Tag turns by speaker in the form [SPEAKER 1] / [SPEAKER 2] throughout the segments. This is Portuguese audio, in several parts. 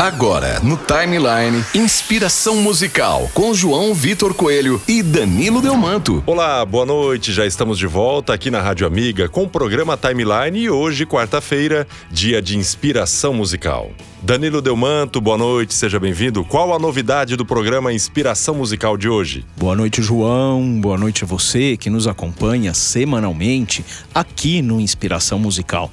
[SPEAKER 1] Agora, no Timeline, inspiração musical com João Vitor Coelho e Danilo Delmanto.
[SPEAKER 2] Olá, boa noite. Já estamos de volta aqui na Rádio Amiga com o programa Timeline e hoje, quarta-feira, dia de inspiração musical. Danilo Delmanto, boa noite, seja bem-vindo. Qual a novidade do programa Inspiração Musical de hoje?
[SPEAKER 3] Boa noite, João. Boa noite a você que nos acompanha semanalmente aqui no Inspiração Musical.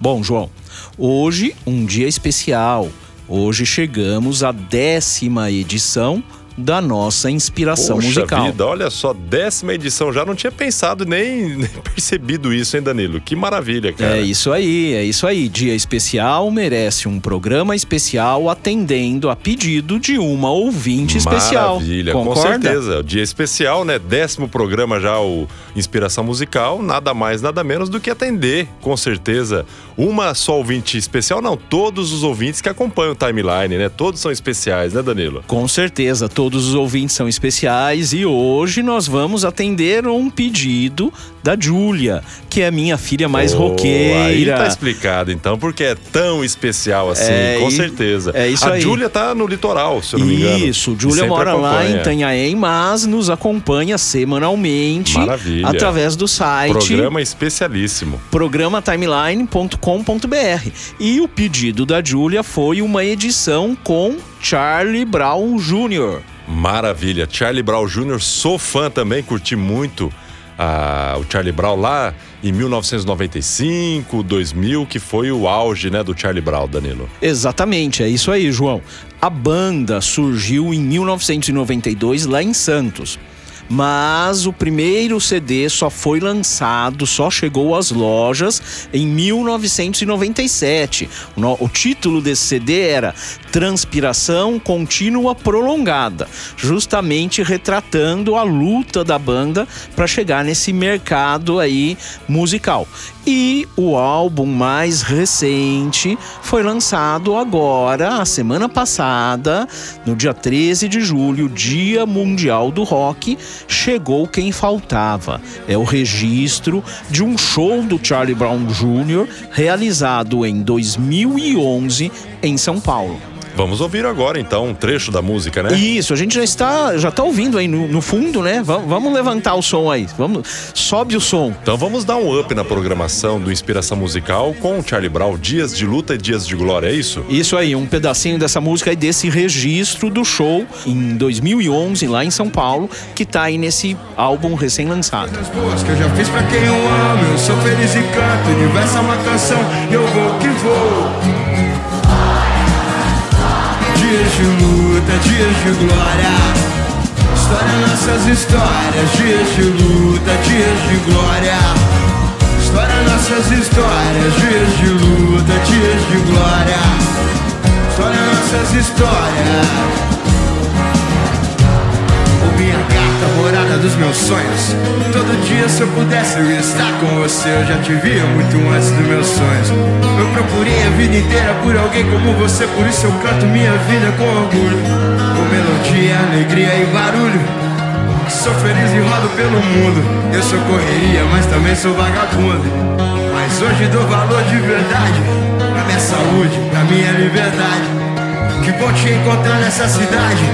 [SPEAKER 3] Bom, João, hoje um dia especial Hoje chegamos à décima edição da nossa inspiração
[SPEAKER 2] Poxa
[SPEAKER 3] musical.
[SPEAKER 2] vida, olha só, décima edição, já não tinha pensado nem, nem, percebido isso, hein, Danilo? Que maravilha, cara.
[SPEAKER 3] É isso aí, é isso aí. Dia especial merece um programa especial atendendo a pedido de uma ouvinte especial.
[SPEAKER 2] Maravilha,
[SPEAKER 3] com
[SPEAKER 2] certeza. Dia especial, né? Décimo programa já, o Inspiração Musical, nada mais, nada menos do que atender, com certeza, uma só ouvinte especial, não, todos os ouvintes que acompanham o timeline, né? Todos são especiais, né, Danilo?
[SPEAKER 3] Com certeza, todos Todos os ouvintes são especiais e hoje nós vamos atender um pedido da Júlia, que é a minha filha mais oh, roqueira. Aí
[SPEAKER 2] tá explicado então, porque é tão especial assim, é, com certeza.
[SPEAKER 3] É isso
[SPEAKER 2] a
[SPEAKER 3] aí.
[SPEAKER 2] A Júlia tá no litoral, se eu não me engano.
[SPEAKER 3] Isso, Júlia mora acompanha. lá em Tanhaém, mas nos acompanha semanalmente
[SPEAKER 2] Maravilha.
[SPEAKER 3] através do site.
[SPEAKER 2] Programa especialíssimo.
[SPEAKER 3] Programatimeline.com.br. E o pedido da Júlia foi uma edição com Charlie Brown Jr.
[SPEAKER 2] Maravilha. Charlie Brown Jr., sou fã também, curti muito ah, o Charlie Brown lá em 1995, 2000, que foi o auge né, do Charlie Brown, Danilo.
[SPEAKER 3] Exatamente, é isso aí, João. A banda surgiu em 1992 lá em Santos mas o primeiro CD só foi lançado, só chegou às lojas em 1997. O, título desse CD era Transpiração Contínua Prolongada, justamente retratando a luta da banda para chegar nesse mercado aí musical. E o álbum mais recente foi lançado agora, a semana passada, no dia 13 de julho, Dia Mundial do Rock. Chegou quem faltava. É o registro de um show do Charlie Brown Jr. realizado em 2011 em São Paulo.
[SPEAKER 2] Vamos ouvir agora então um trecho da música, né?
[SPEAKER 3] Isso, a gente já está, já está ouvindo aí no, no fundo, né? Vamos, vamos levantar o som aí. Vamos, sobe o som.
[SPEAKER 2] Então vamos dar um up na programação do Inspiração Musical com o Charlie Brown, Dias de Luta e Dias de Glória, é isso?
[SPEAKER 3] Isso aí, um pedacinho dessa música e desse registro do show em 2011 lá em São Paulo, que está aí nesse álbum recém-lançado.
[SPEAKER 4] que eu já fiz pra quem eu amo, eu sou feliz e canto, universo é uma canção, eu vou que vou dias de luta, dias de glória. História nossas histórias, dias de luta, dias de glória. História nossas histórias, dias de luta, dias de glória. História nossas histórias minha gata, morada dos meus sonhos. Todo dia, se eu pudesse, eu ia estar com você. Eu já te via muito antes dos meus sonhos. Eu procurei a vida inteira por alguém como você, por isso eu canto minha vida com orgulho. Com melodia, alegria e barulho. Sou feliz e rodo pelo mundo. Eu sou correria, mas também sou vagabundo. Mas hoje dou valor de verdade pra minha saúde, pra minha liberdade. Que bom te encontrar nessa cidade.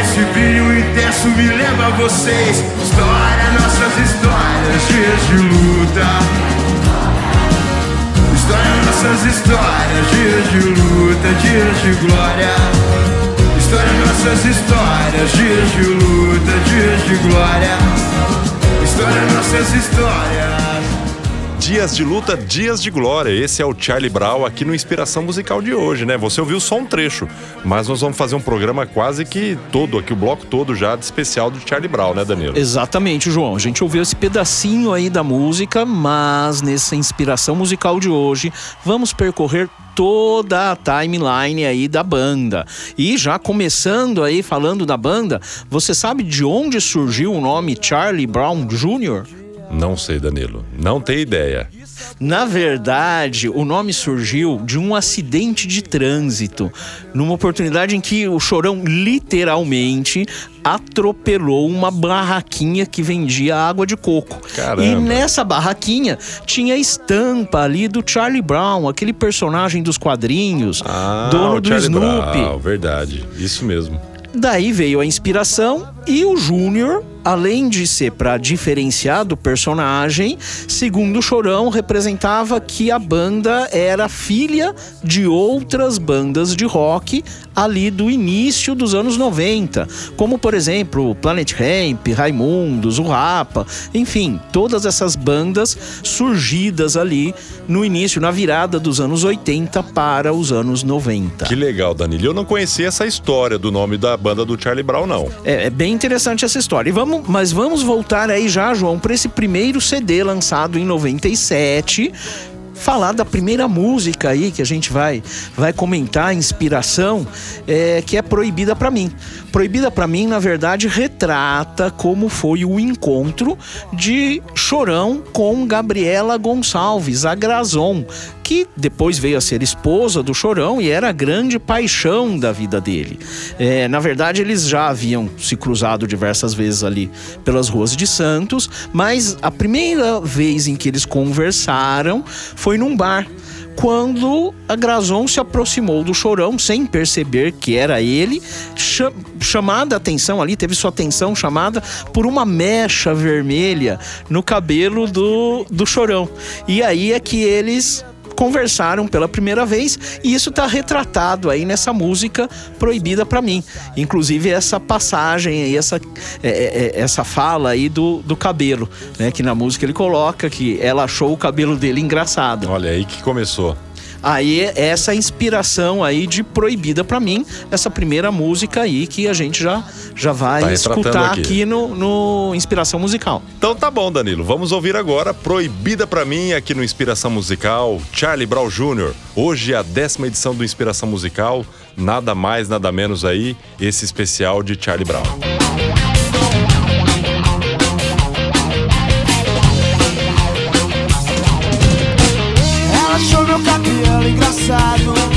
[SPEAKER 4] Esse brilho intenso me lembra a vocês. História, nossas histórias, dias de luta. História, nossas histórias, dias de luta, dias de glória. História, nossas histórias, dias de luta, dias de glória. História, nossas histórias.
[SPEAKER 2] Dias de luta, dias de glória. Esse é o Charlie Brown aqui no Inspiração Musical de hoje, né? Você ouviu só um trecho, mas nós vamos fazer um programa quase que todo, aqui o bloco todo já de especial do Charlie Brown, né, Danilo?
[SPEAKER 3] Exatamente, João. A gente ouviu esse pedacinho aí da música, mas nessa Inspiração Musical de hoje, vamos percorrer toda a timeline aí da banda. E já começando aí falando da banda, você sabe de onde surgiu o nome Charlie Brown Jr.?
[SPEAKER 2] Não sei, Danilo. Não tenho ideia.
[SPEAKER 3] Na verdade, o nome surgiu de um acidente de trânsito, numa oportunidade em que o Chorão literalmente atropelou uma barraquinha que vendia água de coco.
[SPEAKER 2] Caramba.
[SPEAKER 3] E nessa barraquinha tinha a estampa ali do Charlie Brown, aquele personagem dos quadrinhos,
[SPEAKER 2] Ah,
[SPEAKER 3] dono do
[SPEAKER 2] Charlie
[SPEAKER 3] Snoopy.
[SPEAKER 2] Brown, verdade. Isso mesmo.
[SPEAKER 3] Daí veio a inspiração e o Júnior, além de ser para diferenciar do personagem, segundo o Chorão, representava que a banda era filha de outras bandas de rock ali do início dos anos 90, como por exemplo Planet Ramp, Raimundos, o Rapa, enfim, todas essas bandas surgidas ali no início, na virada dos anos 80 para os anos 90.
[SPEAKER 2] Que legal, Danilo. Eu não conhecia essa história do nome da banda do Charlie Brown, não.
[SPEAKER 3] É, é bem interessante essa história. E vamos, mas vamos voltar aí já, João, para esse primeiro CD lançado em 97. Falar da primeira música aí que a gente vai, vai comentar, a inspiração, é, que é Proibida pra mim. Proibida pra mim, na verdade, retrata como foi o encontro de Chorão com Gabriela Gonçalves, a Grazon, que depois veio a ser esposa do Chorão e era a grande paixão da vida dele. É, na verdade, eles já haviam se cruzado diversas vezes ali pelas ruas de Santos, mas a primeira vez em que eles conversaram foi num bar. Quando a Grazon se aproximou do Chorão sem perceber que era ele, cha- chamada a atenção ali, teve sua atenção chamada por uma mecha vermelha no cabelo do, do Chorão. E aí é que eles conversaram pela primeira vez e isso tá retratado aí nessa música proibida pra mim. Inclusive essa passagem aí, essa, é, é, é, essa fala aí do, do cabelo, né? Que na música ele coloca que ela achou o cabelo dele engraçado.
[SPEAKER 2] Olha aí que começou.
[SPEAKER 3] Aí essa inspiração aí de proibida pra mim, essa primeira música aí que a gente já, já vai
[SPEAKER 2] Tá
[SPEAKER 3] escutar
[SPEAKER 2] aqui.
[SPEAKER 3] aqui, no, no Inspiração Musical.
[SPEAKER 2] Então tá bom, Danilo. Vamos ouvir agora Proibida pra mim aqui no Inspiração Musical, Charlie Brown Jr. Hoje é a décima edição do Inspiração Musical, nada mais, nada menos aí, esse especial de Charlie Brown.
[SPEAKER 4] Engraçado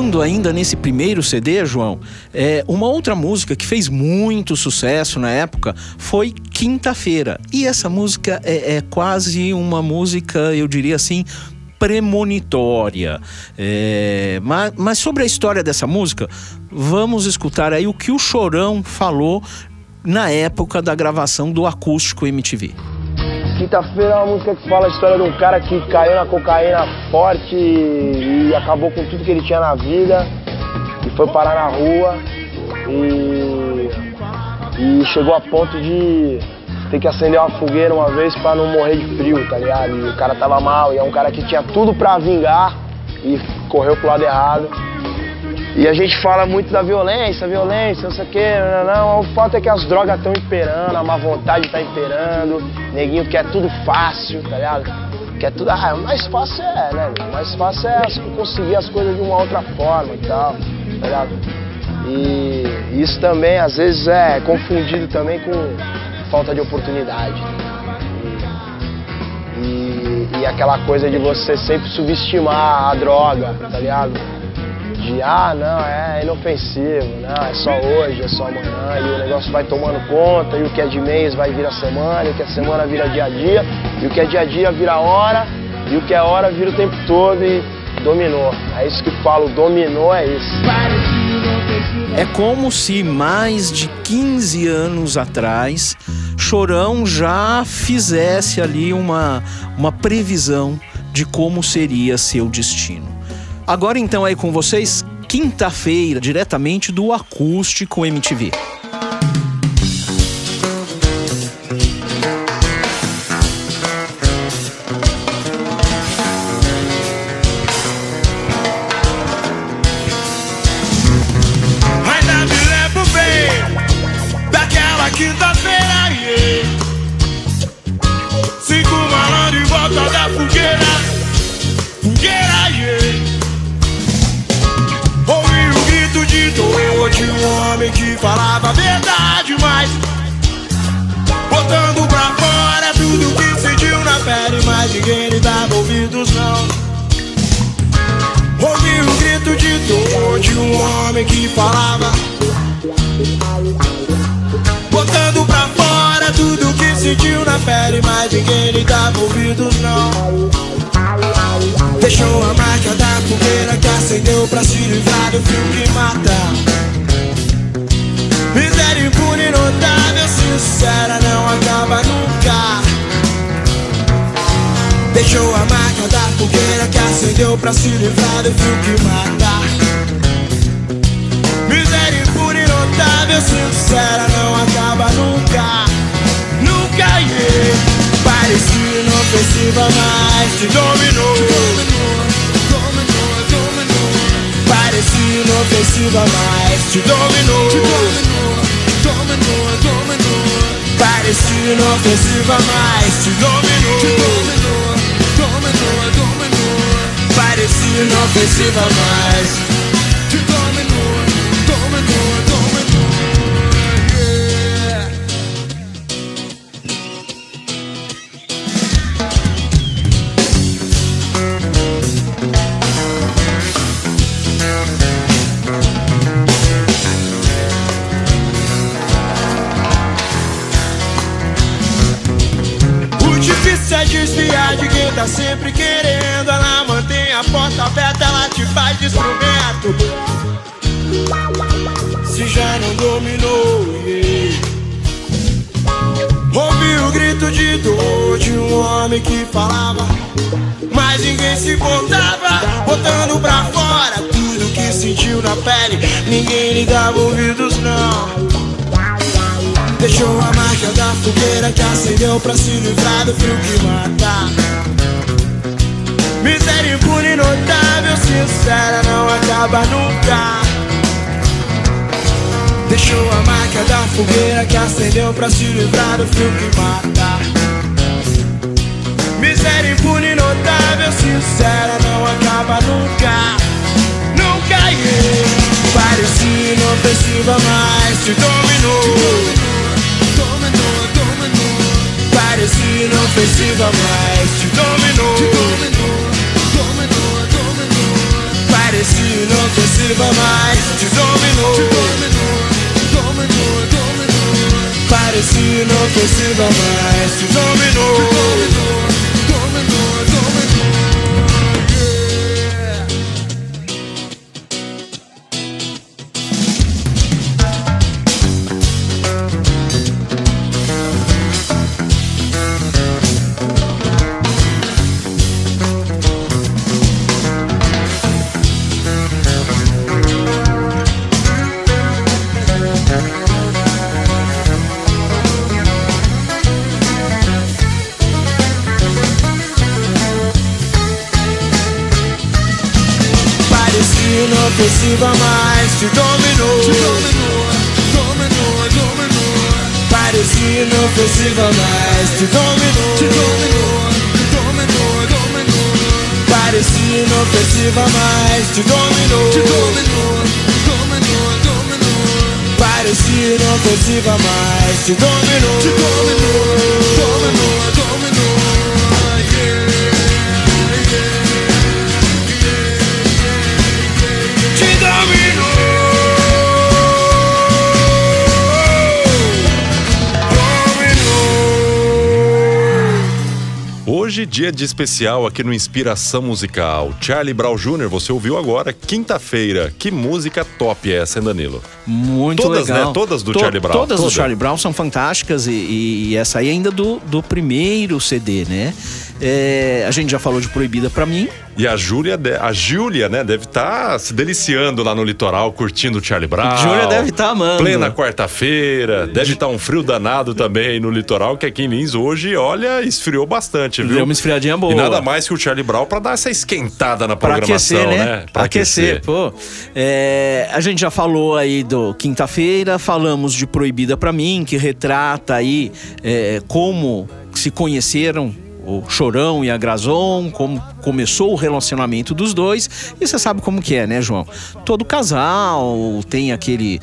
[SPEAKER 3] continuando ainda nesse primeiro CD, João, é, uma outra música que fez muito sucesso na época foi Quinta-feira. E essa música é, é quase uma música, eu diria assim, premonitória. É, mas, mas, sobre a história dessa música, vamos escutar aí o que o Chorão falou na época da gravação do acústico MTV.
[SPEAKER 5] Quinta-feira é uma música que fala a história de um cara que caiu na cocaína forte e acabou com tudo que ele tinha na vida e foi parar na rua e, e chegou a ponto de ter que acender uma fogueira uma vez para não morrer de frio, tá ligado? E o cara tava mal e é um cara que tinha tudo para vingar e correu pro lado errado. E a gente fala muito da violência, violência, não sei o quê, não, não, O fato é que as drogas estão imperando, a má vontade está imperando, neguinho quer tudo fácil, tá ligado? Quer tudo. Ah, mais fácil é, né? Mais fácil é conseguir as coisas de uma outra forma e tal, tá ligado? E isso também às vezes é confundido também com falta de oportunidade. E, e, e aquela coisa de você sempre subestimar a droga, tá ligado? De ah, não, é inofensivo, não, é só hoje, é só amanhã, e o negócio vai tomando conta, e o que é de mês vai vir a semana, e o que é semana vira dia a dia, e o que é dia a dia vira hora, e o que é hora vira o tempo todo e dominou. É isso que falo, dominou é isso.
[SPEAKER 3] É como se mais de 15 anos atrás, Chorão já fizesse ali uma, uma previsão de como seria seu destino. Agora então aí com vocês, quinta-feira, diretamente do Acústico MTV.
[SPEAKER 4] Da fogueira que acendeu pra se livrar do fio que mata. Miséria impune, notável, sincera, não acaba nunca. Nunca, yeah. Parecia inofensiva, mas te dominou. Parecia inofensiva, mas te dominou. Te dominou. Dominou, dominou. Parecia inofensiva, mas te dominou. Te dominou, dominou, dominou. Parecia inofensiva, mas pra se livrar do frio que mata. Miséria impune, notável, sincera, não acaba nunca. Deixou a marca da fogueira que acendeu pra se livrar do frio que mata. Miséria impune, notável, sincera, não acaba nunca. Nunca, yeah. Parecia inofensiva, mas dominou. Dominou, Parecia inofensiva, mas te dominou. Te dominou. Parece inofensiva, mas te dominou. Te dominou, dominou, dominou. Parece inofensiva, mas te dominou. Te dominou, dominou, inofensiva, mas te dominou. Te dominou, dominou, dominou. Parecia inofensiva, mas te dominou. Te dominou, dominou, dominou. Parecia inofensiva, mas te dominou. Te dominou, dominou, dominou. Parecia inofensiva, mas te dominou. Te dominou, dominou, dominou.
[SPEAKER 2] Hoje, dia de especial aqui no Inspiração Musical. Charlie Brown Jr., você ouviu agora, quinta-feira. Que música top é essa, hein, Danilo?
[SPEAKER 3] Muito
[SPEAKER 2] Todas,
[SPEAKER 3] legal.
[SPEAKER 2] né? Todas do
[SPEAKER 3] To-
[SPEAKER 2] Charlie Brown.
[SPEAKER 3] Todas do. Charlie Brown são fantásticas e, e- essa aí ainda do, do primeiro CD, né? É, a gente já falou de Proibida pra mim.
[SPEAKER 2] E a Júlia, de- a Júlia, né, deve estar se deliciando lá no litoral, curtindo o Charlie Brown.
[SPEAKER 3] Júlia deve tá amando.
[SPEAKER 2] Plena quarta-feira, deve estar um frio danado também no litoral, que aqui em Lins hoje, olha, esfriou bastante, viu?
[SPEAKER 3] Deu uma esfriadinha boa.
[SPEAKER 2] E nada mais que o Charlie Brown pra dar essa esquentada na
[SPEAKER 3] Pra
[SPEAKER 2] programação,
[SPEAKER 3] aquecer, né?
[SPEAKER 2] né?
[SPEAKER 3] Pra aquecer, pô. É, a gente já falou aí do Quinta-feira, falamos de Proibida Pra Mim, que retrata aí é, como se conheceram o Chorão e a Grazon, como começou o relacionamento dos dois. E você sabe como que é, né, João? Todo casal tem aquele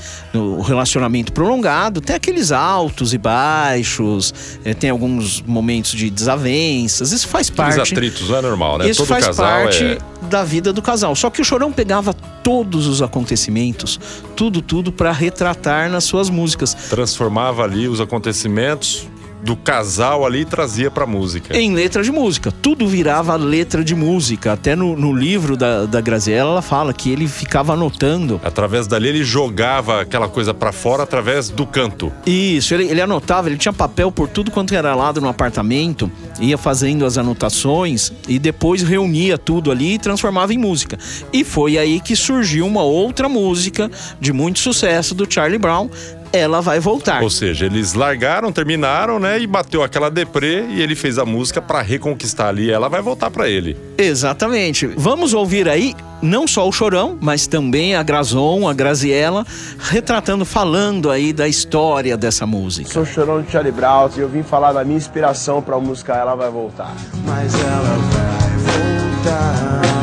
[SPEAKER 3] relacionamento prolongado, tem aqueles altos e baixos, é, tem alguns momentos de desavenças. Isso faz
[SPEAKER 2] Aqueles
[SPEAKER 3] parte.
[SPEAKER 2] atritos, não é normal, né?
[SPEAKER 3] Isso
[SPEAKER 2] Todo
[SPEAKER 3] faz parte
[SPEAKER 2] é...
[SPEAKER 3] da vida do casal. Só que o Chorão pegava todos os acontecimentos, tudo, tudo pra retratar nas suas músicas.
[SPEAKER 2] Transformava ali os acontecimentos do casal ali e trazia pra música.
[SPEAKER 3] Em letra de música. Tudo virava letra de música. Até no, no livro da, da Graziella, ela fala que ele ficava anotando.
[SPEAKER 2] Através dali ele jogava aquela coisa pra fora através do canto.
[SPEAKER 3] Isso, ele, ele anotava, ele tinha papel por tudo quanto era lado no apartamento, ia fazendo as anotações e depois reunia tudo ali e transformava em música. E foi aí que surgiu uma outra música de muito sucesso do Charlie Brown, Ela Vai Voltar.
[SPEAKER 2] Ou seja, eles largaram, terminaram, né? E bateu aquela deprê e ele fez a música pra reconquistar ali. Ela vai voltar pra ele.
[SPEAKER 3] Exatamente. Vamos ouvir aí não só o Chorão, mas também a Grazon, a Graziella, retratando, falando aí da história dessa música.
[SPEAKER 6] Sou chorão de Charlie Brown e eu vim falar da minha inspiração pra música Ela Vai Voltar.
[SPEAKER 4] Mas ela vai voltar.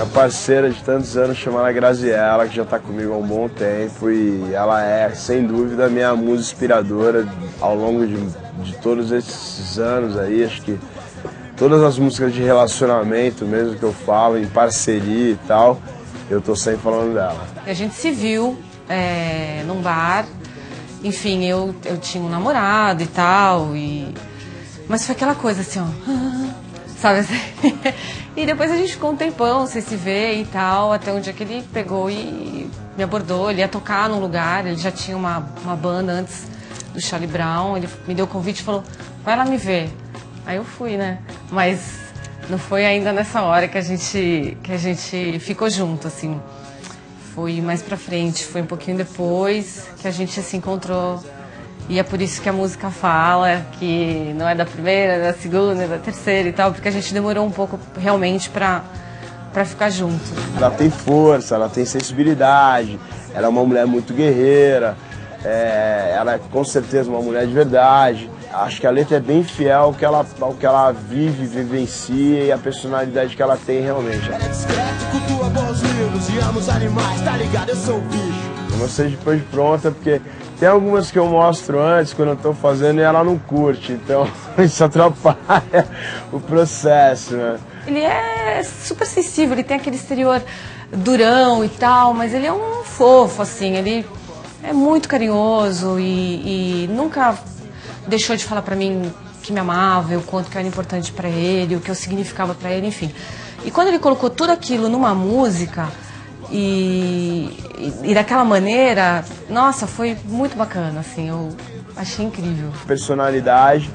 [SPEAKER 6] Minha parceira de tantos anos chamada Graziella, que já tá comigo há um bom tempo e ela é, sem dúvida, minha musa inspiradora ao longo de, de todos esses anos aí. Acho que todas as músicas de relacionamento mesmo que eu falo, em parceria e tal, eu tô sempre falando dela.
[SPEAKER 7] A gente se viu é, num bar. Enfim, eu, eu tinha um namorado e tal. E... Mas foi aquela coisa assim, ó. Sabe assim? E depois a gente ficou um tempão sem se ver e tal. Até um dia que ele pegou e me abordou. Ele ia tocar num lugar. Ele já tinha uma, uma banda antes do Charlie Brown. Ele me deu o convite e falou: vai lá me ver. Aí eu fui, né? Mas não foi ainda nessa hora que a gente, que a gente ficou junto, assim. Foi mais pra frente, foi um pouquinho depois que a gente se encontrou. E é por isso que a música fala que não é da primeira, é da segunda, é da terceira e tal, porque a gente demorou um pouco realmente pra, pra ficar junto.
[SPEAKER 6] Ela tem força, ela tem sensibilidade, ela é uma mulher muito guerreira, é, ela é com certeza uma mulher de verdade. Acho que a letra é bem fiel ao que ela, ao que ela vive, vivencia e a personalidade que ela tem realmente.
[SPEAKER 4] Discreto, cultua bons livros e ama os animais, tá ligado? Eu sou o bicho.
[SPEAKER 6] Eu não sei depois de pronta, porque tem algumas que eu mostro antes, quando eu tô fazendo, e ela não curte. Então isso atrapalha o processo, né?
[SPEAKER 7] ele é super sensível, ele tem aquele exterior durão e tal, mas ele é um fofo, assim, ele é muito carinhoso e, e nunca deixou de falar pra mim que me amava, o quanto que eu era importante pra ele, o que eu significava pra ele, enfim. E quando ele colocou tudo aquilo numa música e, e, daquela maneira, nossa, foi muito bacana, assim, eu achei incrível.
[SPEAKER 5] Personalidade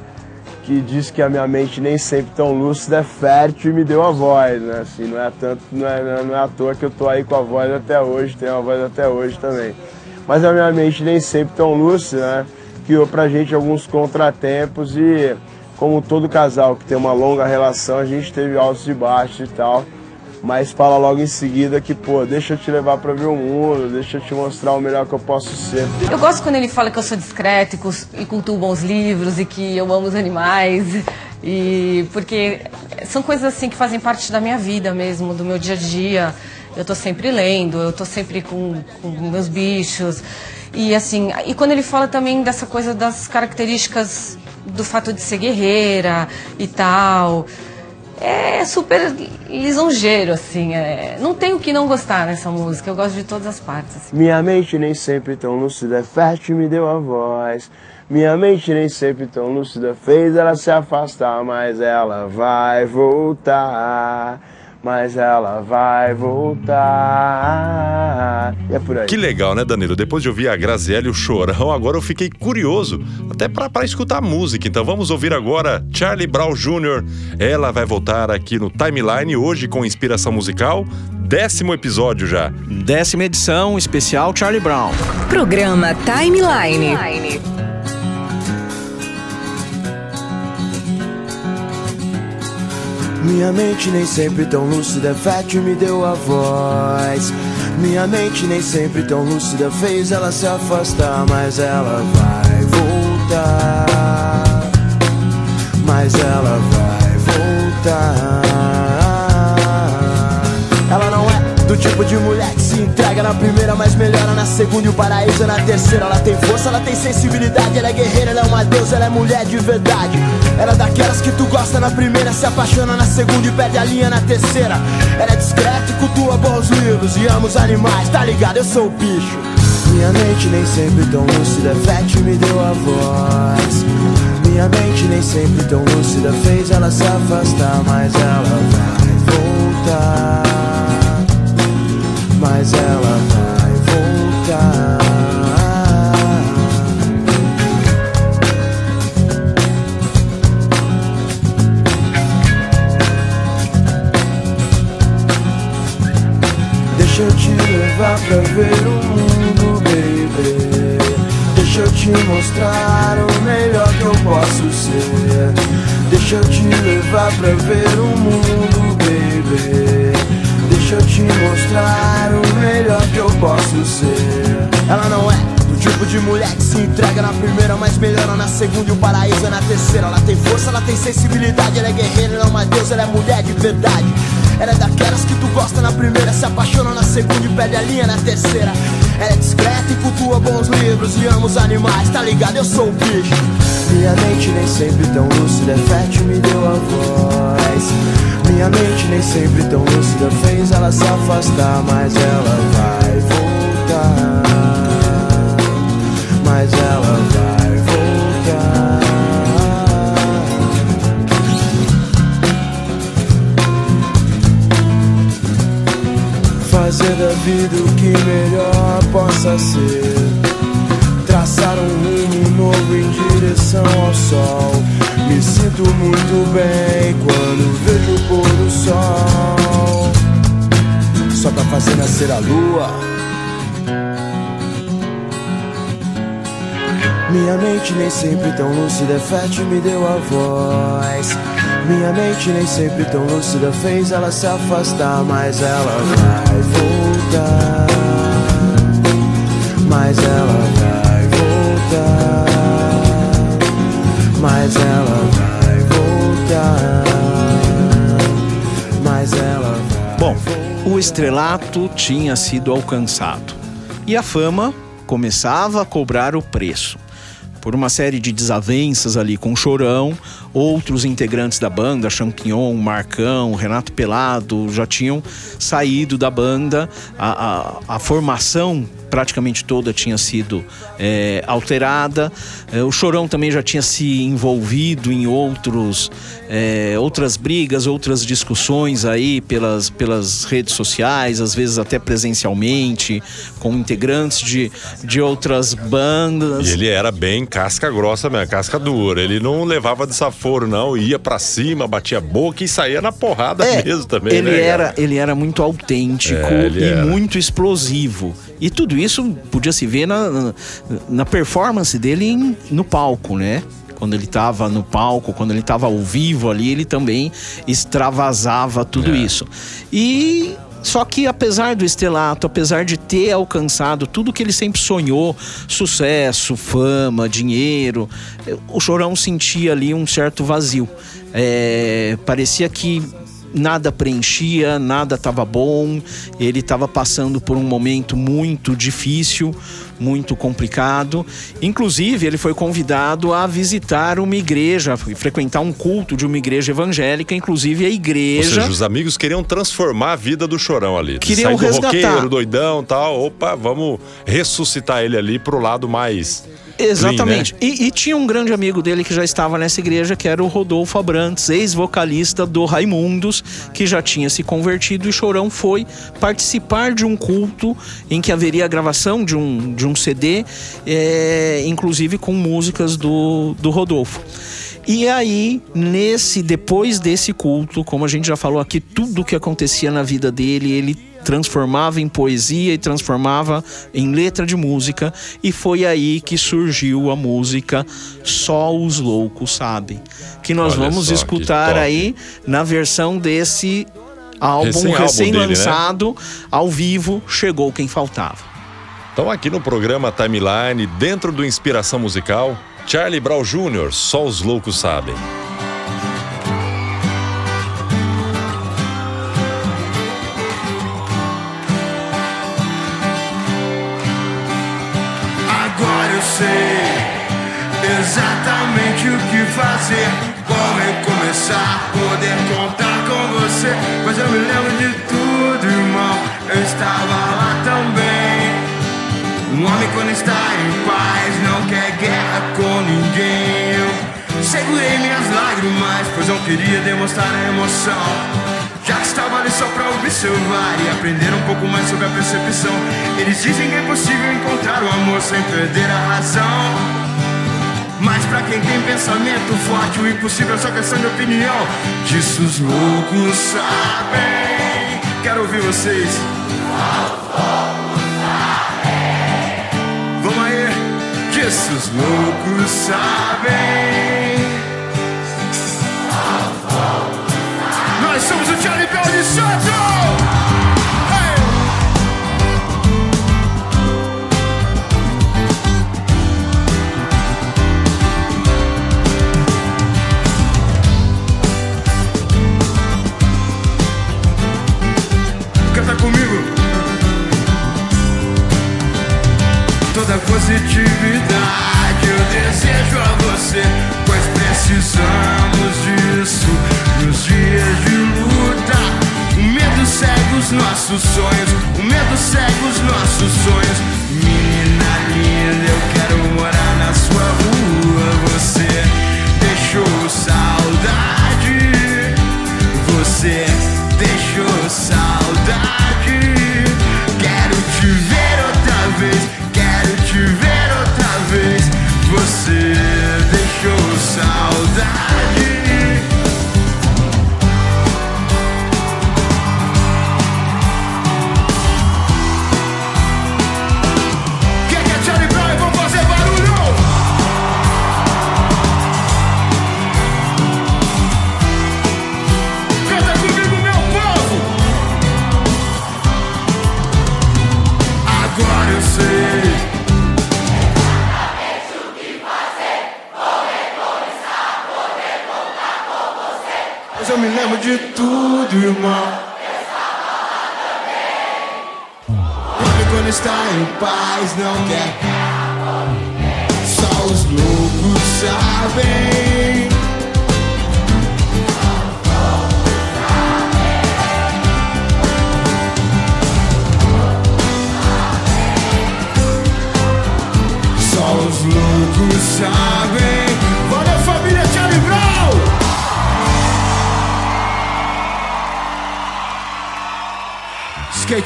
[SPEAKER 5] que diz que a minha mente nem sempre tão lúcida é fértil e me deu a voz, né? Assim, não é tanto, não é, não é à toa que eu tô aí com a voz até hoje, tenho a voz até hoje também. Mas a minha mente nem sempre tão lúcida, né? Criou pra gente alguns contratempos e como todo casal que tem uma longa relação, a gente teve altos e baixos e tal. Mas fala logo em seguida que, pô, deixa eu te levar pra ver o mundo, deixa eu te mostrar o melhor que eu posso ser.
[SPEAKER 7] Eu gosto quando ele fala que eu sou discreto e e cultuo bons livros e que eu amo os animais. E porque são coisas assim que fazem parte da minha vida mesmo, do meu dia a dia. Eu tô sempre lendo, eu tô sempre com, com meus bichos. E assim, e quando ele fala também dessa coisa das características do fato de ser guerreira e tal. É super lisonjeiro, assim. é- Não tem o que não gostar nessa música. Eu gosto de todas as partes. assim.
[SPEAKER 5] Minha mente nem sempre tão lúcida e me deu a voz. Minha mente nem sempre tão lúcida fez ela se afastar, mas ela vai voltar. Mas ela vai voltar. E é por aí.
[SPEAKER 2] Que legal, né, Danilo? Depois de ouvir a Graziella e o Chorão, agora eu fiquei curioso, até pra pra escutar a música. Então vamos ouvir agora Charlie Brown Jr. Ela vai voltar aqui no Timeline hoje com inspiração musical. Décimo episódio já.
[SPEAKER 3] Décima edição especial Charlie Brown.
[SPEAKER 8] Programa Timeline.
[SPEAKER 4] Minha mente nem sempre tão lúcida, fértil me deu a voz. Minha mente nem sempre tão lúcida fez ela se afastar, mas ela vai voltar. Mas ela vai voltar. Do tipo de mulher que se entrega na primeira, mas melhora na segunda e o paraíso é na terceira. Ela tem força, ela tem sensibilidade, ela é guerreira, ela é uma deusa, ela é mulher de verdade. Ela é daquelas que tu gosta na primeira, se apaixona na segunda e perde a linha na terceira. Ela é discreta e cultua bons livros e ama os animais, tá ligado? Eu sou o bicho. Minha mente nem sempre tão lúcida, fértil me deu a voz. Minha mente nem sempre tão lúcida fez ela se afastar, mas ela vai voltar. Mas ela vai voltar. Deixa eu te levar pra ver o mundo, baby. Deixa eu te mostrar o melhor que eu posso ser. Deixa eu te levar pra ver o mundo, baby. Deixa eu te mostrar o melhor que eu posso ser. Ela não é do tipo de mulher que se entrega na primeira, mas melhora na segunda e o paraíso é na terceira. Ela tem força, ela tem sensibilidade, ela é guerreira, ela é uma deusa, ela é mulher de verdade. Ela é daquelas que tu gosta na primeira, se apaixona na segunda e perde a linha na terceira. Ela é discreta e cultua bons livros e ama os animais, tá ligado? Eu sou o bicho. Minha mente nem sempre tão lúcida, é fértil me deu a voz. Minha mente nem sempre tão lúcida fez ela se afastar, mas ela Fazer da vida o que melhor possa ser. Traçar um rumo novo em direção ao sol. Me sinto muito bem quando vejo o pôr do sol. Só pra fazer nascer a lua. Minha mente nem sempre tão lúcida, fértil me deu a voz. Minha mente nem sempre tão lúcida fez ela se afastar, mas ela vai voltar. Mas ela vai voltar. Mas ela vai voltar. Mas ela vai
[SPEAKER 3] Bom, o estrelato tinha sido alcançado e a fama começava a cobrar o preço. Por uma série de desavenças ali com o Chorão, outros integrantes da banda, Champignon, Marcão, Renato Pelado, já tinham saído da banda. A, a, a formação praticamente toda tinha sido é, alterada. É, o Chorão também já tinha se envolvido em outros, é, outras brigas, outras discussões aí pelas, pelas redes sociais, às vezes até presencialmente, com integrantes de, de outras bandas.
[SPEAKER 2] E ele era bem casca grossa mesmo, casca dura. Ele não levava desaforo, não. Ia para cima, batia a boca e saía na porrada
[SPEAKER 3] É,
[SPEAKER 2] mesmo também.
[SPEAKER 3] Ele,
[SPEAKER 2] né,
[SPEAKER 3] era,
[SPEAKER 2] cara?
[SPEAKER 3] ele era muito autêntico
[SPEAKER 2] É,
[SPEAKER 3] e
[SPEAKER 2] era.
[SPEAKER 3] muito explosivo. E tudo isso podia se ver na, na, na performance dele em- no palco, né? Quando ele estava no palco, quando ele estava ao vivo ali, ele também extravasava tudo
[SPEAKER 2] É.
[SPEAKER 3] isso. E só que apesar do estrelato, apesar de ter alcançado tudo que ele sempre sonhou, sucesso, fama, dinheiro, o Chorão sentia ali um certo vazio. É, parecia que nada preenchia, nada estava bom. Ele estava passando por um momento muito difícil, muito complicado. Inclusive, ele foi convidado a visitar uma igreja, frequentar um culto de uma igreja evangélica, inclusive a
[SPEAKER 2] Ou
[SPEAKER 3] igreja.
[SPEAKER 2] seja, os amigos queriam transformar a vida do Chorão ali.
[SPEAKER 3] Queriam
[SPEAKER 2] Sair do
[SPEAKER 3] resgatar.
[SPEAKER 2] roqueiro, doidão tal. Opa, vamos ressuscitar ele ali pro lado mais.
[SPEAKER 3] Exatamente.
[SPEAKER 2] clean, né?
[SPEAKER 3] e, e tinha um grande amigo dele que já estava nessa igreja, que era o Rodolfo Abrantes, ex-vocalista do Raimundos, que já tinha se convertido e Chorão foi participar de um culto em que haveria a gravação de um, de um CD, é, inclusive com músicas do, do Rodolfo. E aí, nesse, depois desse culto, como a gente já falou aqui, tudo o que acontecia na vida dele, ele transformava em poesia e transformava em letra de música e foi aí que surgiu a música Só os Loucos Sabem, que nós
[SPEAKER 2] Olha
[SPEAKER 3] vamos
[SPEAKER 2] só,
[SPEAKER 3] escutar aí na versão desse álbum
[SPEAKER 2] Recém-álbum
[SPEAKER 3] recém-lançado ao vivo, Chegou Quem Faltava.
[SPEAKER 2] Então, aqui no programa Timeline, dentro do Inspiração Musical, Charlie Brown Jr., só os loucos sabem.
[SPEAKER 4] Agora eu sei exatamente o que fazer. Como recomeçar, poder contar com você. Mas eu me lembro de tudo, irmão. Eu estava. Um homem quando está em paz não quer guerra com ninguém. Eu segurei minhas lágrimas, pois não queria demonstrar a emoção. Já que estava ali só pra observar e aprender um pouco mais sobre a percepção. Eles dizem que é possível encontrar o amor sem perder a razão. Mas pra quem tem pensamento forte, o impossível é só questão de opinião. Disso os loucos sabem. Quero ouvir vocês. Os loucos sabem. Nós somos o Charlie Brown de! Canta comigo. Positividade eu desejo a você, pois precisamos disso nos dias de luta. O medo cega os nossos sonhos, o medo cega os nossos sonhos.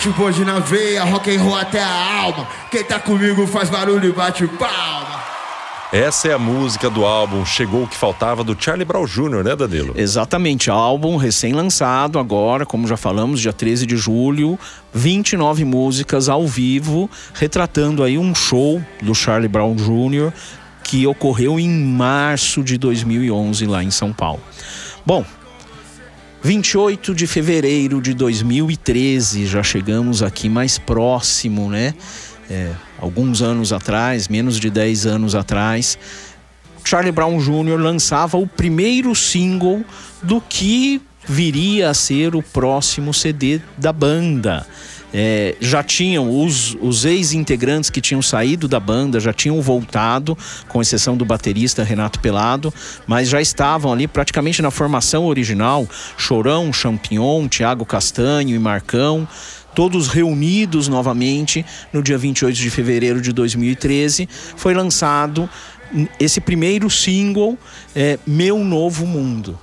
[SPEAKER 9] Skateboard na veia, rock and roll até a alma. Quem tá comigo faz barulho e bate palma.
[SPEAKER 2] Essa é a música do álbum Chegou o que Faltava do Charlie Brown Jr., né, Danilo?
[SPEAKER 3] Exatamente, álbum recém-lançado agora, como já falamos, dia 13 de julho, 29 músicas ao vivo, retratando aí um show do Charlie Brown Jr. que ocorreu em março de 2011 lá em São Paulo. Bom, 28 de fevereiro de 2013, já chegamos aqui mais próximo, né? É, alguns anos atrás, menos de 10 anos atrás, Charlie Brown Jr. lançava o primeiro single do que viria a ser o próximo CD da banda. É, já tinham os, os ex-integrantes que tinham saído da banda, já tinham voltado, com exceção do baterista Renato Pelado, mas já estavam ali praticamente na formação original: Chorão, Champignon, Thiago Castanho e Marcão todos reunidos novamente no dia 28 de fevereiro de 2013, foi lançado esse primeiro single, é, Meu Novo Mundo.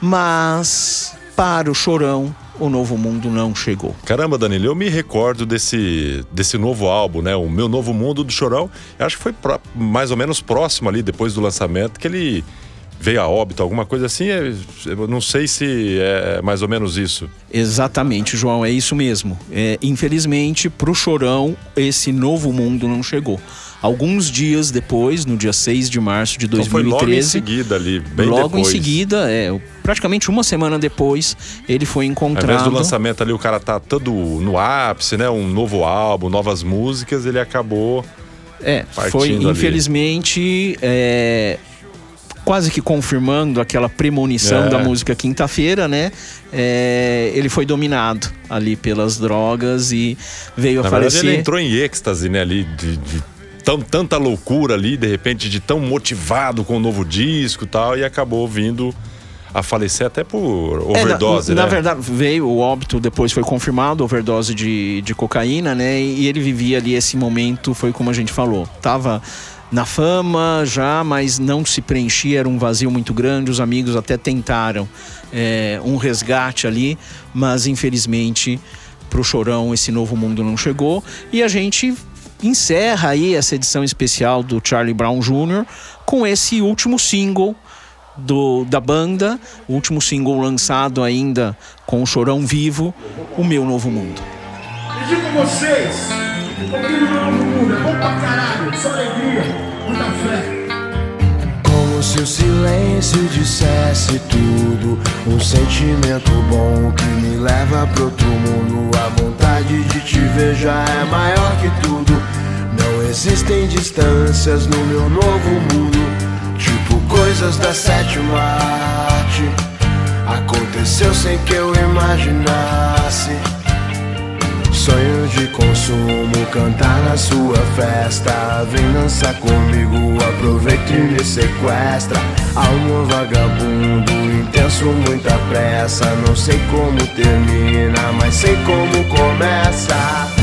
[SPEAKER 3] Mas para o Chorão, o Novo Mundo não chegou.
[SPEAKER 2] Caramba, Danilo, eu me recordo desse, desse novo álbum, né? O Meu Novo Mundo do Chorão. Acho que foi pro, mais ou menos próximo ali, depois do lançamento, que ele veio a óbito, alguma coisa assim. é- Eu não sei se é mais ou menos isso.
[SPEAKER 3] Exatamente, João, é isso mesmo. É, infelizmente, para o Chorão, esse Novo Mundo não chegou. Alguns dias depois, no dia 6 de março de
[SPEAKER 2] Então foi logo em
[SPEAKER 3] 2013,
[SPEAKER 2] seguida ali, bem
[SPEAKER 3] logo
[SPEAKER 2] depois.
[SPEAKER 3] em seguida, é, praticamente uma semana depois, ele foi
[SPEAKER 2] Ao invés
[SPEAKER 3] encontrado.
[SPEAKER 2] do lançamento ali, o cara tá todo no ápice, né? Um novo álbum, novas músicas, ele acabou.
[SPEAKER 3] É, foi
[SPEAKER 2] ali.
[SPEAKER 3] infelizmente é, quase que confirmando aquela premonição
[SPEAKER 2] É.
[SPEAKER 3] da música quinta-feira, né? É, ele foi dominado ali pelas drogas e veio a
[SPEAKER 2] Na verdade,
[SPEAKER 3] falecer.
[SPEAKER 2] ele entrou em êxtase, né? Ali, de, de tão, tanta loucura ali, de repente, de tão motivado com o novo disco e tal, e acabou vindo a falecer até por
[SPEAKER 3] É, na-
[SPEAKER 2] overdose,
[SPEAKER 3] na,
[SPEAKER 2] né?
[SPEAKER 3] verdade, veio o óbito, depois foi confirmado, overdose de, de cocaína, né? E ele vivia ali esse momento, foi como a gente falou. Tava na fama já, mas não se preenchia, era um vazio muito grande. Os amigos até tentaram é, um resgate ali, mas infelizmente pro Chorão esse novo mundo não chegou. E a gente encerra aí essa edição especial do Charlie Brown Jr. com esse último single do, da banda, o último single lançado ainda com o Chorão vivo, O Meu Novo Mundo.
[SPEAKER 9] E digo a vocês, aqui no novo mundo é bom pra caralho, só alegria, muita fé.
[SPEAKER 4] Como se o silêncio dissesse tudo. Um sentimento bom que me leva pro outro mundo. A vontade de te ver já é maior que tudo. Existem distâncias no meu novo mundo. Tipo coisas da sétima arte. Aconteceu sem que eu imaginasse. Sonho de consumo, cantar na sua festa. Vem dançar comigo, aproveita e me sequestra. Alma vagabundo, intenso, muita pressa. Não sei como termina, mas sei como começa.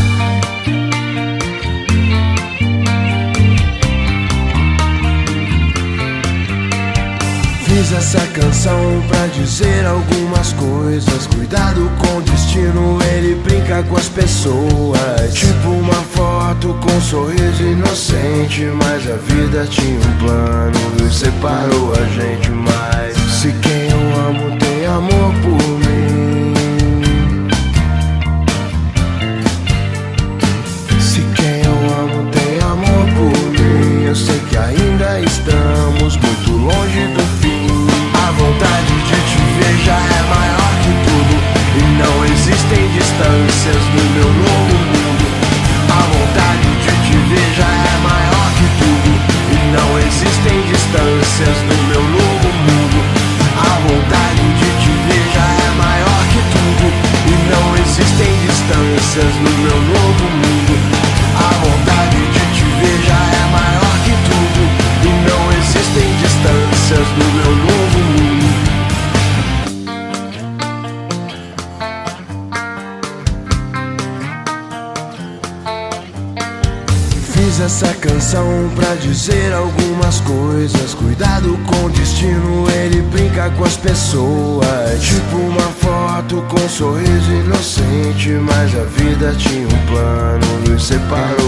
[SPEAKER 4] Fiz essa canção pra dizer algumas coisas. Cuidado com o destino, ele brinca com as pessoas. Tipo uma foto com um sorriso inocente. Mas a vida tinha um plano e separou a gente. Mas se quem eu amo tem amor por pessoas. Tipo uma foto com um sorriso inocente. Mas a vida tinha um plano e separou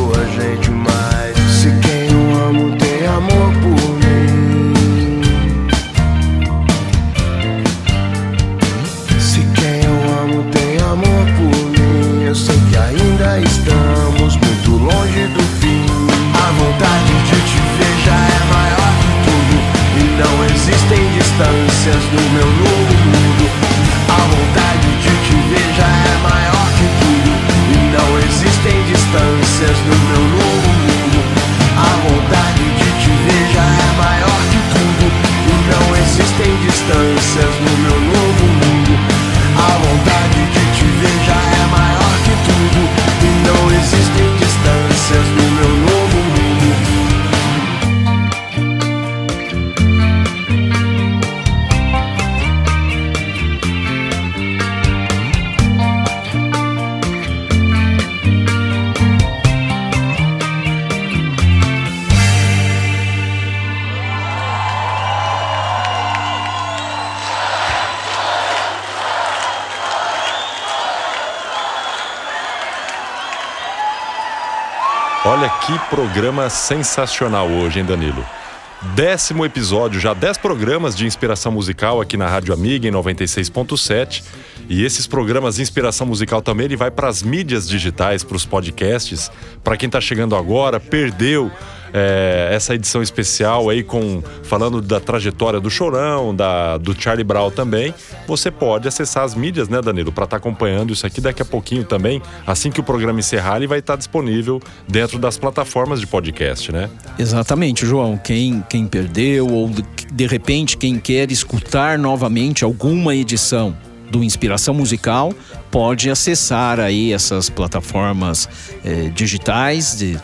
[SPEAKER 4] que
[SPEAKER 2] programa sensacional hoje, hein, Danilo? Décimo episódio, já 10 programas de inspiração musical aqui na Rádio Amiga em 96.7. E esses programas de inspiração musical também ele vai para as mídias digitais, para os podcasts. Para quem está chegando agora, perdeu é, essa edição especial aí com falando da trajetória do Chorão, da, do Charlie Brown também, você pode acessar as mídias, né, Danilo, para estar acompanhando isso aqui daqui a pouquinho também. Assim que o programa encerrar, ele vai estar disponível dentro das plataformas de podcast, né?
[SPEAKER 3] Exatamente, João. Quem, quem perdeu ou de, de repente quem quer escutar novamente alguma edição do Inspiração Musical pode acessar aí essas plataformas eh, digitais de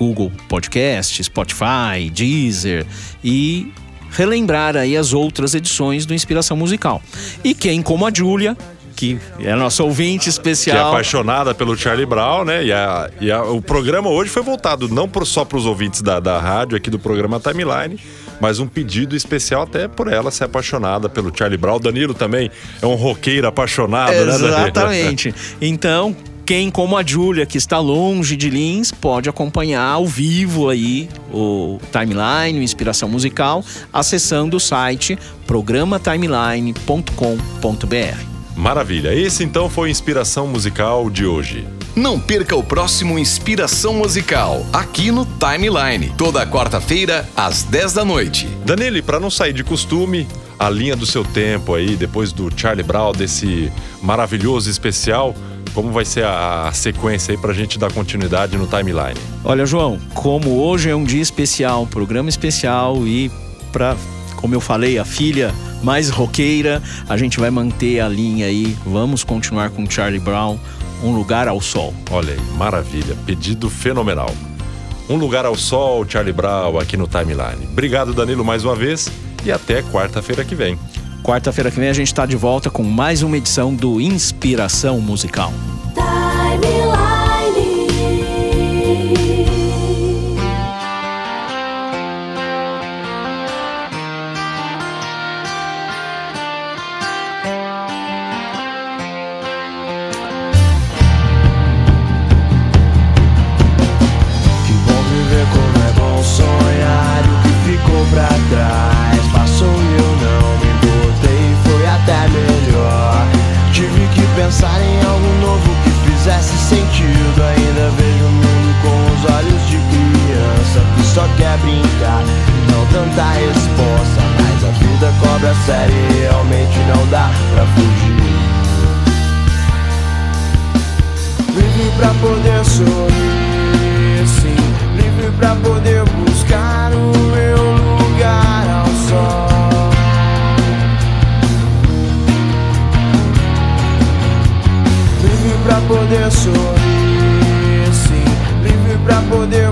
[SPEAKER 3] Google Podcast, Spotify, Deezer e relembrar aí as outras edições do Inspiração Musical. E quem, como a Júlia, que é a nossa ouvinte
[SPEAKER 2] Que é
[SPEAKER 3] especial.
[SPEAKER 2] apaixonada pelo Charlie Brown, né? E, a- e a- o programa hoje foi voltado não por- só para os ouvintes da, da rádio aqui do programa Timeline, mas um pedido especial até por ela ser apaixonada pelo Charlie Brown. Danilo também é um roqueiro apaixonado, né, Danilo?
[SPEAKER 3] Exatamente. Então, quem como a Júlia, que está longe de Lins, pode acompanhar ao vivo aí o timeline, o Inspiração Musical, acessando o site programatimeline.com.br.
[SPEAKER 2] Maravilha. Esse então foi a inspiração musical de hoje.
[SPEAKER 1] Não perca o próximo Inspiração Musical, aqui no Timeline, toda quarta-feira, às 10 da noite.
[SPEAKER 2] Danilo, para não sair de costume, a linha do seu tempo aí, depois do Charlie Brown, desse maravilhoso especial, como vai ser a, a sequência aí pra gente dar continuidade no timeline?
[SPEAKER 3] Olha, João, como hoje é um dia especial, programa especial e para, como eu falei, a filha mais roqueira, a gente vai manter a linha aí. Vamos continuar com Charlie Brown, Um Lugar ao Sol.
[SPEAKER 2] Olha aí, maravilha, pedido fenomenal. Um lugar ao sol, Charlie Brown, aqui no timeline. Obrigado, Danilo, mais uma vez e até quarta-feira que vem.
[SPEAKER 3] Quarta-feira que vem a gente está de volta com mais uma edição do Inspiração Musical.
[SPEAKER 4] E não tanta resposta Mas a vida cobra sério e realmente não dá pra fugir Livre pra poder sorrir, sim. Livre pra poder buscar o meu lugar ao sol. Livre pra poder sorrir, sim. Livre pra poder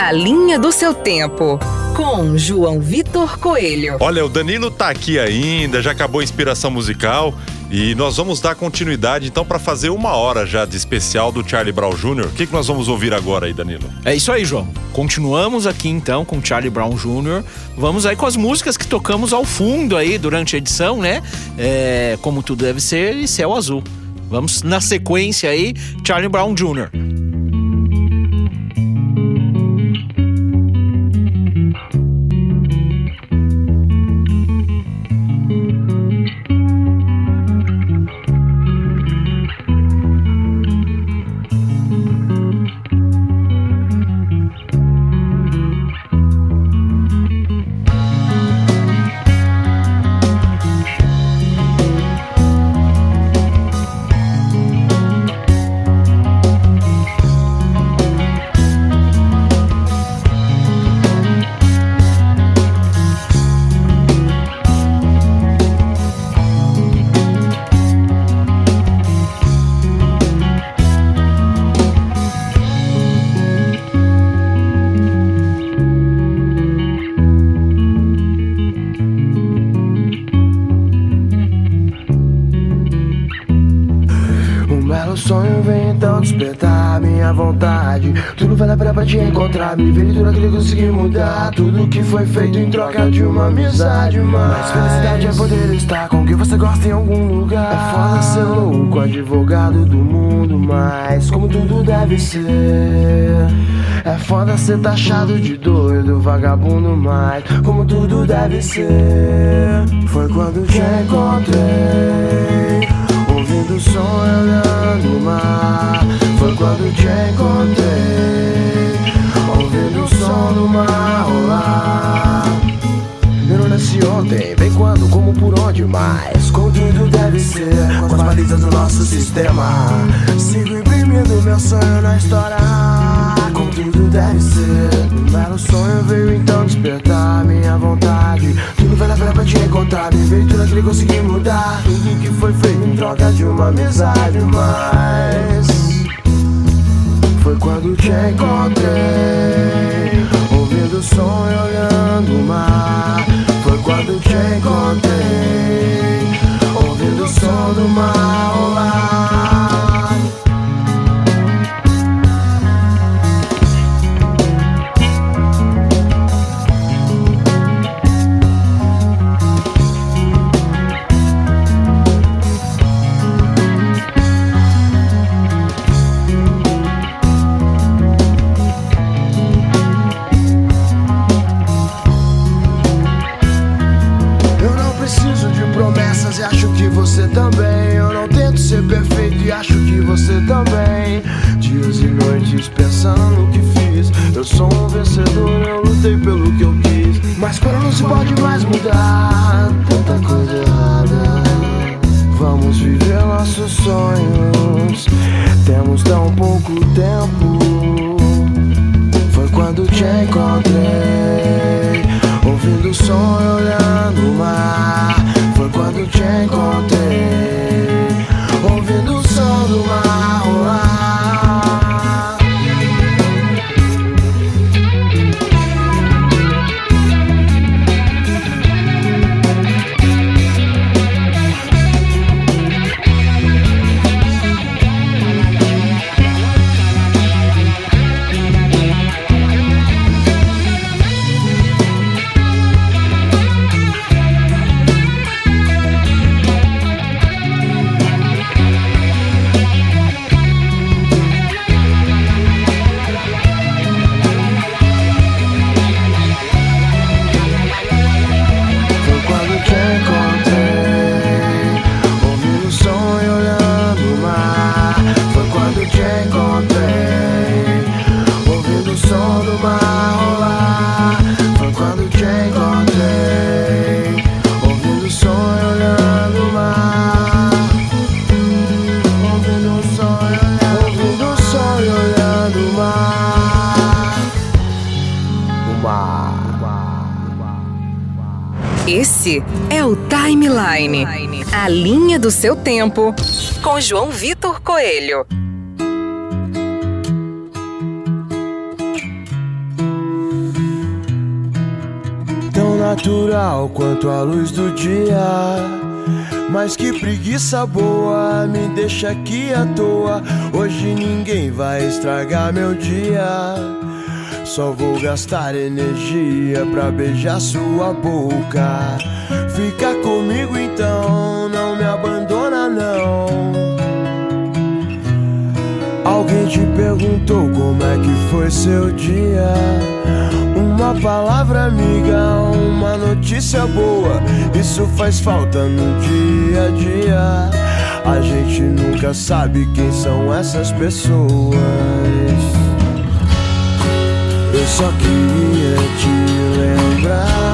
[SPEAKER 8] A linha do seu tempo. Com João Vitor Coelho.
[SPEAKER 2] Olha, o Danilo tá aqui ainda, já acabou a inspiração musical e nós vamos dar continuidade então para fazer uma hora já de especial do Charlie Brown Jr. O que, que nós vamos ouvir agora aí, Danilo?
[SPEAKER 3] É isso aí, João. Continuamos aqui então com Charlie Brown Jr. Vamos aí com as músicas que tocamos ao fundo aí durante a edição, né? É, como tudo deve ser e Céu Azul. Vamos na sequência aí, Charlie Brown Jr.
[SPEAKER 4] vontade. Tudo vale a pena pra te encontrar. Me ver tudo aquilo que consegui mudar. Tudo que foi feito em troca de uma amizade. Mas felicidade é poder estar com quem você gosta em algum lugar. É foda ser louco, advogado do mundo. Mas como tudo deve ser. É foda ser taxado de doido, vagabundo. Mas como tudo deve ser. Foi quando te encontrei. Ouvindo o som olhando o mar Quando te encontrei Ouvindo o som do mar rolar. Eu nasci ontem, bem quando, como por onde mais Como tudo deve ser, com as balizas do nosso sistema. Sigo imprimindo meu sonho na história Como tudo deve ser. Um belo sonho veio então despertar minha vontade. Tudo vale a pena pra te encontrar Me tudo aquilo que consegui mudar. Tudo que foi feito em troca de uma amizade Mas foi quando te encontrei. Ouvindo o som e olhando o mar Foi quando te encontrei. Ouvindo o som do mar rolar você também. Eu não tento ser perfeito e acho que você também. Dias e noites pensando no que fiz. Eu sou um vencedor, eu lutei pelo que eu quis. Mas quando não se pode mais mudar, tanta coisa errada. Vamos viver nossos sonhos. Temos tão pouco tempo. Foi quando te encontrei, ouvindo o som e olhando o mar. Te encontrei, ouvindo o som do mar do
[SPEAKER 8] seu tempo. Com João Vitor Coelho.
[SPEAKER 4] Tão natural quanto a luz do dia. Mas que preguiça boa, me deixa aqui à toa. Hoje ninguém vai estragar meu dia. Só vou gastar energia pra beijar sua boca. Fica comigo então, não me abandona não. Alguém te perguntou como é que foi seu dia? Uma palavra amiga, uma notícia boa. Isso faz falta no dia a dia. A gente nunca sabe quem são essas pessoas. Eu só queria te lembrar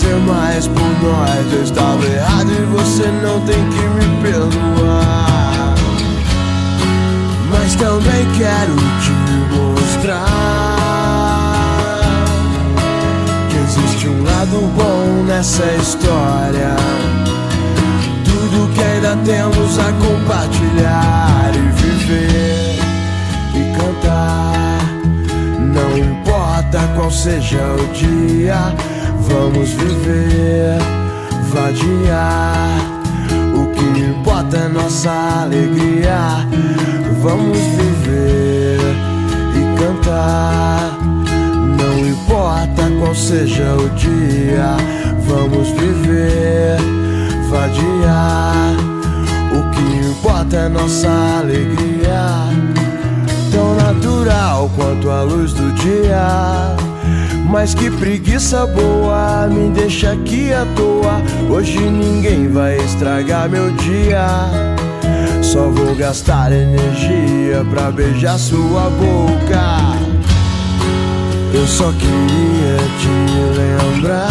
[SPEAKER 4] fazer mais por nós. Eu estava errado e você não tem que me perdoar. Mas também quero te mostrar que existe um lado bom nessa história. Tudo que ainda temos a compartilhar e viver e cantar. Não importa qual seja o dia, vamos viver, vadiar. O que importa é nossa alegria. Vamos viver e cantar. Não importa qual seja o dia, vamos viver, vadiar. O que importa é nossa alegria, tão natural quanto a luz do dia. Mas que preguiça boa, me deixa aqui à toa. Hoje ninguém vai estragar meu dia. Só vou gastar energia pra beijar sua boca. Eu só queria te lembrar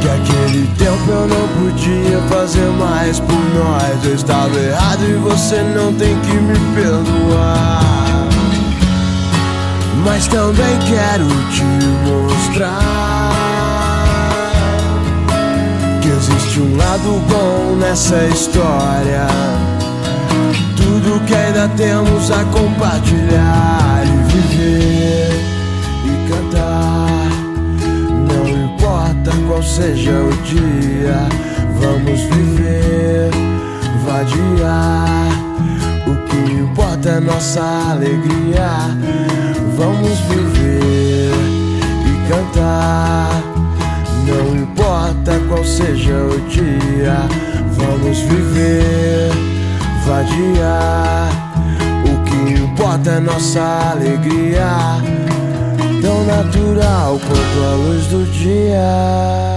[SPEAKER 4] que aquele tempo eu não podia fazer mais por nós. Eu estava errado e você não tem que me perdoar. Mas também quero te mostrar que existe um lado bom nessa história. Tudo que ainda temos a compartilhar e viver e cantar. Não importa qual seja o dia, vamos viver, vadiar. O que importa é nossa alegria. Vamos viver e cantar. Não importa qual seja o dia, vamos viver, vadiar. O que importa é nossa alegria, tão natural quanto a luz do dia.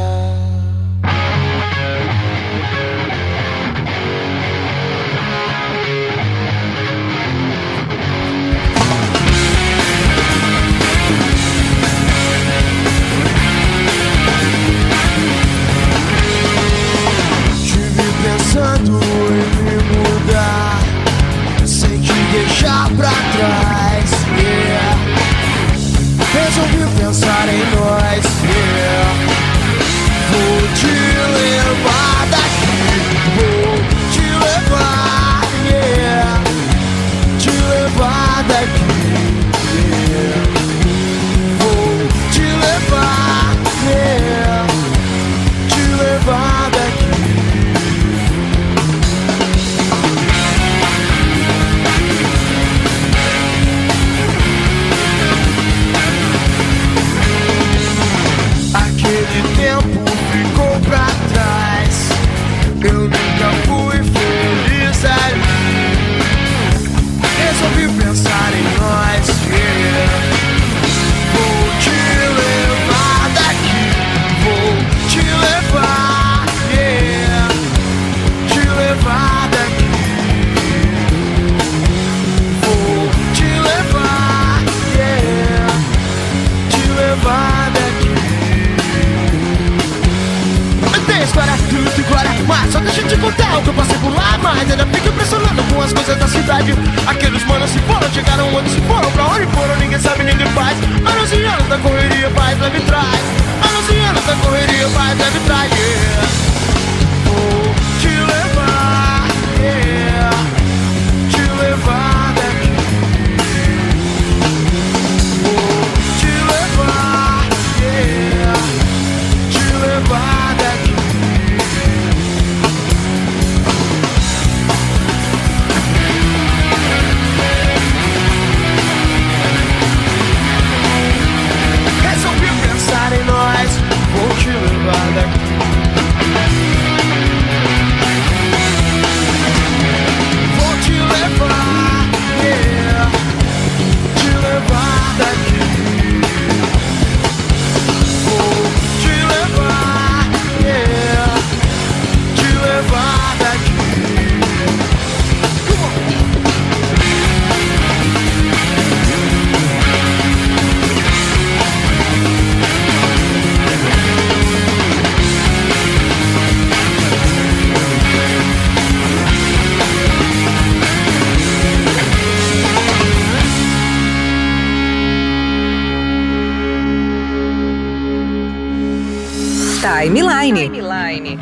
[SPEAKER 4] Timeline.
[SPEAKER 8] Timeline.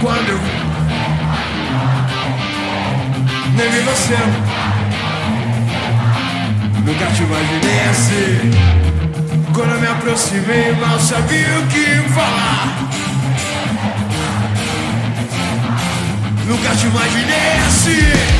[SPEAKER 4] Quando eu nem vi você, nunca te imaginei assim. Quando eu me aproximei, mal sabia o que falar. Nunca te imaginei assim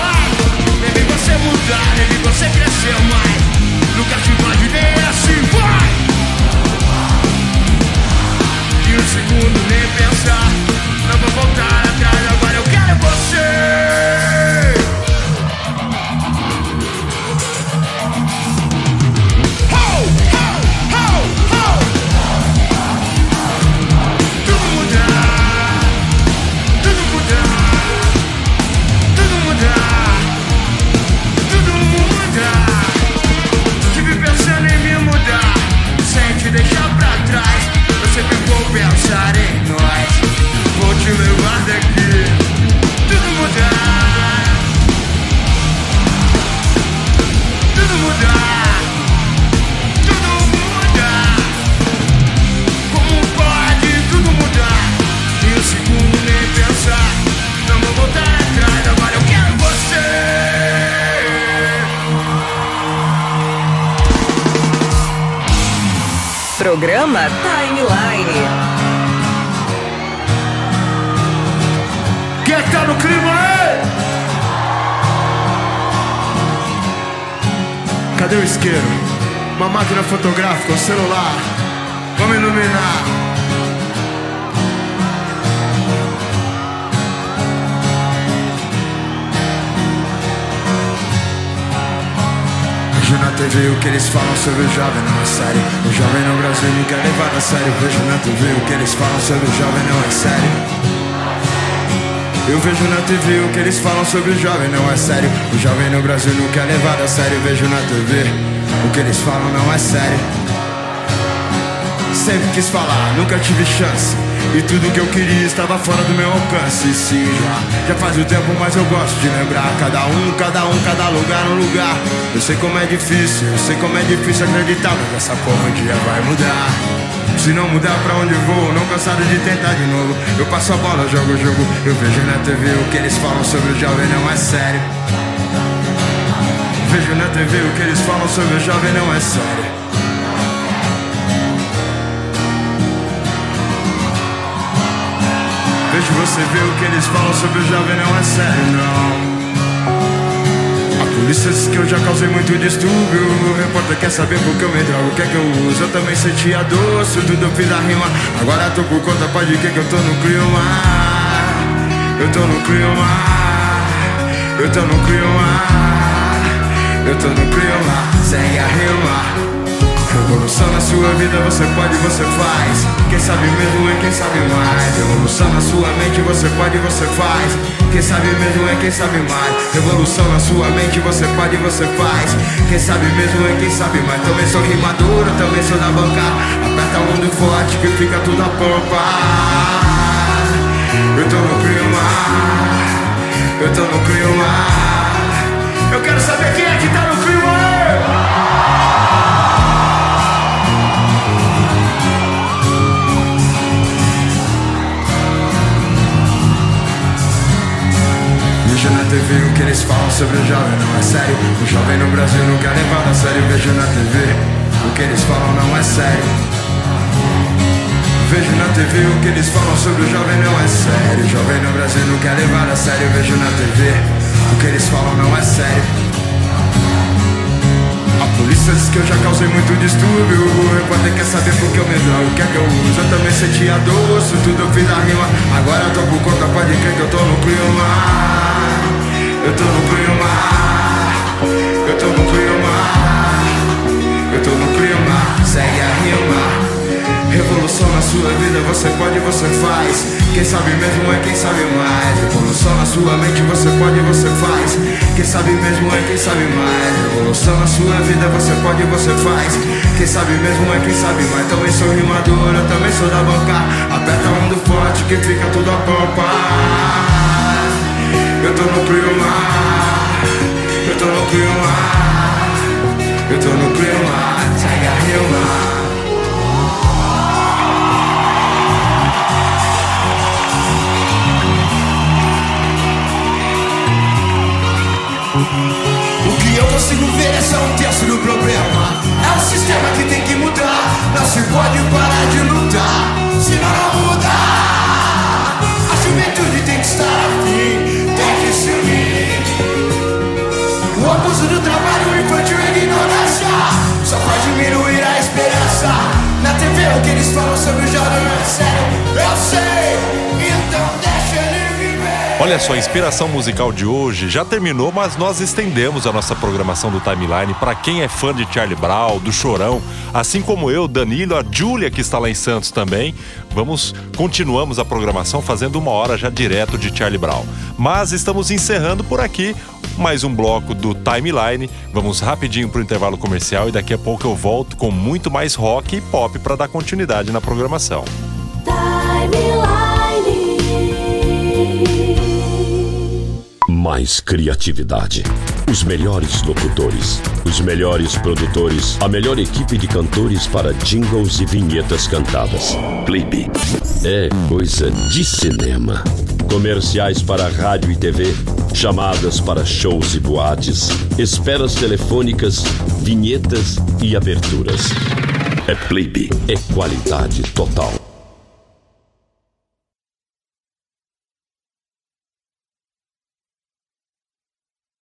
[SPEAKER 4] vi você é mudar, e vi você crescer mais Nunca te imaginei assim, vai! E um segundo nem pensar. Não vou voltar atrás, agora eu quero você.
[SPEAKER 8] Programa Timeline.
[SPEAKER 4] Quem que tá no clima aí? Cadê o isqueiro? Uma máquina fotográfica, um celular. Vamos iluminar. TV o que eles falam sobre o jovem, não é sério. O jovem no Brasil nunca é levado a sério. Vejo na TV o que eles falam sobre o jovem, não é sério. Eu vejo na TV o que eles falam sobre o jovem, não é sério. O jovem no Brasil nunca é levado a sério. Vejo na TV o que eles falam, não é sério. Sempre quis falar, nunca tive chance. E tudo que eu queria estava fora do meu alcance. Sim, já, já faz o tempo, mas eu gosto de lembrar. Cada um, cada um, cada lugar, um lugar. Eu sei como é difícil, eu sei como é difícil acreditar, mas essa porra um dia vai mudar. Se não mudar pra onde vou, não cansado de tentar de novo. Eu passo a bola, jogo o jogo. Eu vejo na TV o que eles falam sobre o jovem, não é sério. Vejo na TV o que eles falam sobre o jovem, não é sério. Vejo você ver o que eles falam sobre o jovem, não é sério, não. A polícia diz que eu já causei muito distúrbio. O repórter quer saber por que eu me drogo, o que é que eu uso. Eu também sentia doce, tudo eu fiz a rima. Agora tô por conta, pode que que eu tô no clima. Eu tô no clima. Eu tô no clima. Eu tô no clima. Segue a rima. Revolução na sua vida, você pode, você faz. Quem sabe mesmo é quem sabe mais. Revolução na sua mente, você pode, você faz. Quem sabe mesmo é quem sabe mais. Revolução na sua mente, você pode, você faz. Quem sabe mesmo é quem sabe mais. Também sou rimadora, também sou da banca. Aperta o mundo forte que fica tudo a pampa. Eu tô no clima. Eu tô no clima. Eu quero saber quem é que tá no clima. Vejo na TV o que eles falam sobre o jovem, não é sério. O jovem no Brasil nunca é levado a sério. Vejo na TV o que eles falam, não é sério. Vejo na TV o que eles falam sobre o jovem, não é sério. O jovem no Brasil nunca é levado a sério. Vejo na TV o que eles falam, não é sério. A polícia diz que eu já causei muito distúrbio. O repórter quer saber por que eu me drogo, o que é que eu uso. Eu também sentia doce, tudo eu fiz a rima. Agora tô por conta, pode crer que eu tô no clima. Eu tô no clima. Eu tô no clima. Eu tô no clima. Segue a rima. Revolução na sua vida, você pode, você faz. Quem sabe mesmo é quem sabe mais. Revolução na sua mente, você pode, você faz. Quem sabe mesmo é quem sabe mais. Revolução na sua vida, você pode, você faz. Quem sabe mesmo é quem sabe mais. Também sou rimadora, também sou da banca. Aperta a mão do forte que fica tudo a pampa. Clima. Eu tô no clima. Eu tô no clima. Segue a rima. O que eu consigo ver é só um terço do problema. É o sistema que tem que mudar. Não se pode parar de lutar, senão não muda. O que eles falam sobre o é sério. Eu sei, então deixa ele viver.
[SPEAKER 2] Olha só, a inspiração musical de hoje já terminou, mas nós estendemos a nossa programação do Timeline para quem é fã de Charlie Brown, do Chorão, assim como eu, Danilo, a Júlia que está lá em Santos também. Vamos, continuamos a programação fazendo uma hora já direto de Charlie Brown. Mas estamos encerrando por aqui mais um bloco do Timeline. Vamos rapidinho para o intervalo comercial e daqui a pouco eu volto com muito mais rock e pop para dar continuidade na programação.
[SPEAKER 10] Mais criatividade. Os melhores locutores, os melhores produtores, a melhor equipe de cantores para jingles e vinhetas cantadas. Clipe. É coisa de cinema. Comerciais para rádio e TV, chamadas para shows e boates, esperas telefônicas, vinhetas e aberturas. É Playbe, é qualidade total.